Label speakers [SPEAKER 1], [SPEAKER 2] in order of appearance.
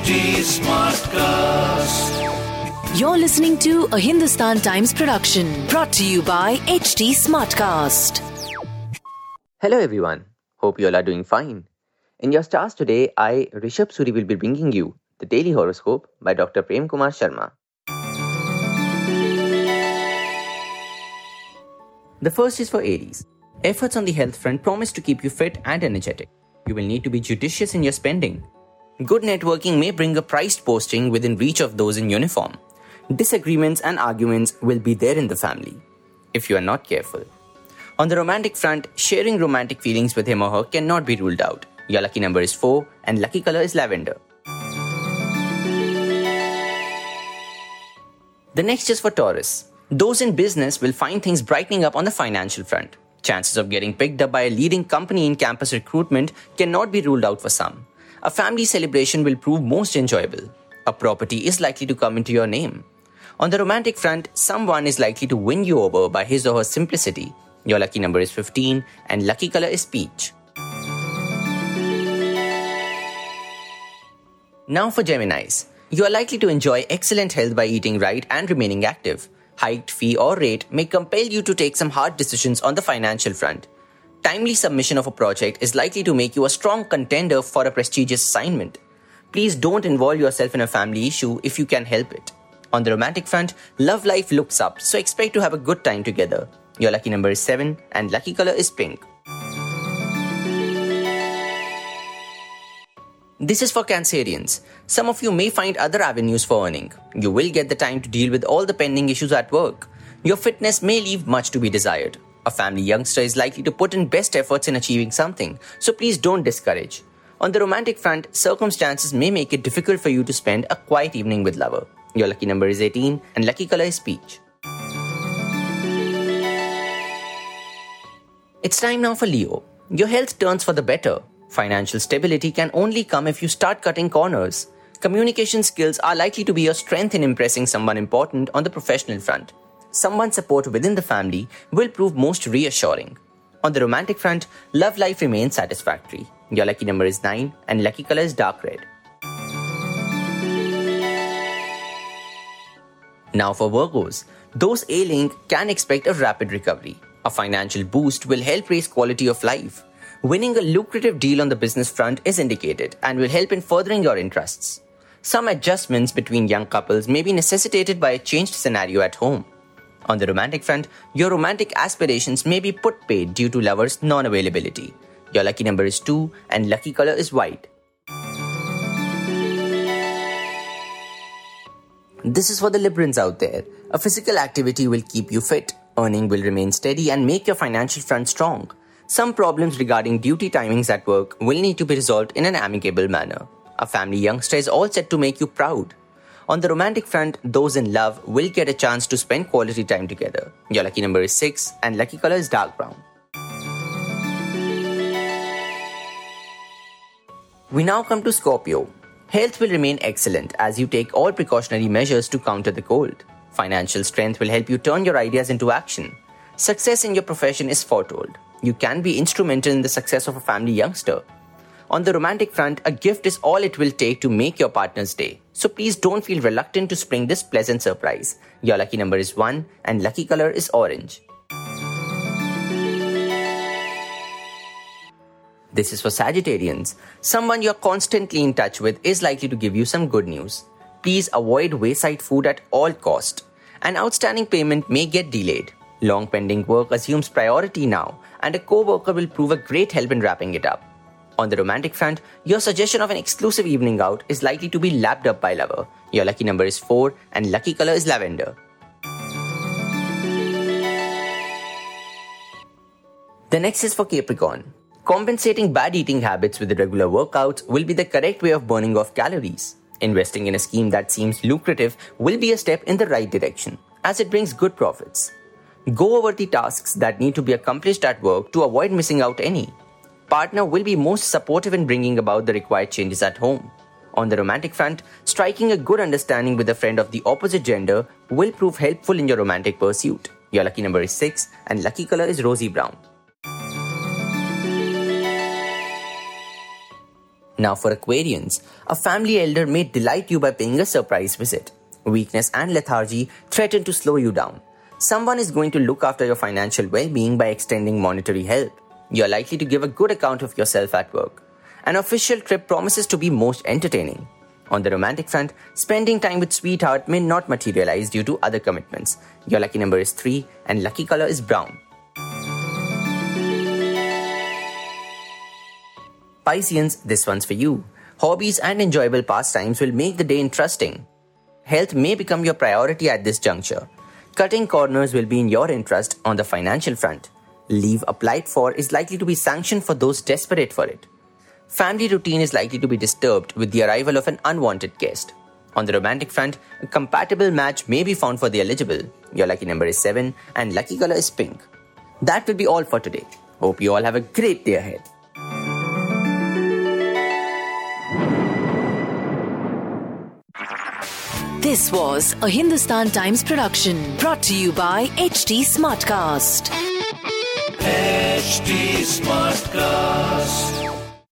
[SPEAKER 1] HT Smartcast.
[SPEAKER 2] You're listening to a Hindustan Times production brought to you by HT Smartcast.
[SPEAKER 3] Hello everyone. Hope you all are doing fine. In your stars today, I, Rishabh Suri, will be bringing you the daily horoscope by Dr. Prem Kumar Sharma. The first is for Aries. Efforts on the health front promise to keep you fit and energetic. You will need to be judicious in your spending. Good networking may bring a priced posting within reach of those in uniform. Disagreements and arguments will be there in the family if you are not careful. On the romantic front, sharing romantic feelings with him or her cannot be ruled out. Your lucky number is 4 and lucky color is lavender. The next is for Taurus. Those in business will find things brightening up on the financial front. Chances of getting picked up by a leading company in campus recruitment cannot be ruled out for some. A family celebration will prove most enjoyable. A property is likely to come into your name. On the romantic front, someone is likely to win you over by his or her simplicity. Your lucky number is 15 and lucky color is peach. Now for Geminis. You are likely to enjoy excellent health by eating right and remaining active hiked fee or rate may compel you to take some hard decisions on the financial front. Timely submission of a project is likely to make you a strong contender for a prestigious assignment. Please don't involve yourself in a family issue if you can help it. On the romantic front, love life looks up, so expect to have a good time together. Your lucky number is 7 and lucky color is pink. This is for Cancerians. Some of you may find other avenues for earning. You will get the time to deal with all the pending issues at work. Your fitness may leave much to be desired. A family youngster is likely to put in best efforts in achieving something, so please don't discourage. On the romantic front, circumstances may make it difficult for you to spend a quiet evening with lover. Your lucky number is 18 and lucky color is peach. It's time now for Leo. Your health turns for the better. Financial stability can only come if you start cutting corners. Communication skills are likely to be your strength in impressing someone important on the professional front. Someone's support within the family will prove most reassuring. On the romantic front, love life remains satisfactory. Your lucky number is 9 and lucky color is dark red. Now for Virgos. Those ailing can expect a rapid recovery. A financial boost will help raise quality of life. Winning a lucrative deal on the business front is indicated and will help in furthering your interests. Some adjustments between young couples may be necessitated by a changed scenario at home. On the romantic front, your romantic aspirations may be put paid due to lovers' non availability. Your lucky number is 2 and lucky color is white. This is for the Librans out there. A physical activity will keep you fit, earning will remain steady, and make your financial front strong. Some problems regarding duty timings at work will need to be resolved in an amicable manner. A family youngster is all set to make you proud. On the romantic front, those in love will get a chance to spend quality time together. Your lucky number is 6 and lucky color is dark brown. We now come to Scorpio. Health will remain excellent as you take all precautionary measures to counter the cold. Financial strength will help you turn your ideas into action. Success in your profession is foretold you can be instrumental in the success of a family youngster. On the romantic front, a gift is all it will take to make your partner's day. So please don't feel reluctant to spring this pleasant surprise. Your lucky number is 1 and lucky color is orange. This is for Sagittarians. Someone you're constantly in touch with is likely to give you some good news. Please avoid wayside food at all cost. An outstanding payment may get delayed. Long pending work assumes priority now, and a co worker will prove a great help in wrapping it up. On the romantic front, your suggestion of an exclusive evening out is likely to be lapped up by lover. Your lucky number is 4 and lucky color is lavender. The next is for Capricorn. Compensating bad eating habits with regular workouts will be the correct way of burning off calories. Investing in a scheme that seems lucrative will be a step in the right direction, as it brings good profits. Go over the tasks that need to be accomplished at work to avoid missing out any. Partner will be most supportive in bringing about the required changes at home. On the romantic front, striking a good understanding with a friend of the opposite gender will prove helpful in your romantic pursuit. Your lucky number is 6 and lucky color is rosy brown. Now, for Aquarians, a family elder may delight you by paying a surprise visit. Weakness and lethargy threaten to slow you down. Someone is going to look after your financial well being by extending monetary help. You are likely to give a good account of yourself at work. An official trip promises to be most entertaining. On the romantic front, spending time with sweetheart may not materialize due to other commitments. Your lucky number is 3 and lucky color is brown. Pisceans, this one's for you. Hobbies and enjoyable pastimes will make the day interesting. Health may become your priority at this juncture. Cutting corners will be in your interest on the financial front. Leave applied for is likely to be sanctioned for those desperate for it. Family routine is likely to be disturbed with the arrival of an unwanted guest. On the romantic front, a compatible match may be found for the eligible. Your lucky number is 7 and lucky color is pink. That will be all for today. Hope you all have a great day ahead.
[SPEAKER 2] This was a Hindustan Times production brought to you by HT Smartcast.
[SPEAKER 1] HT Smartcast.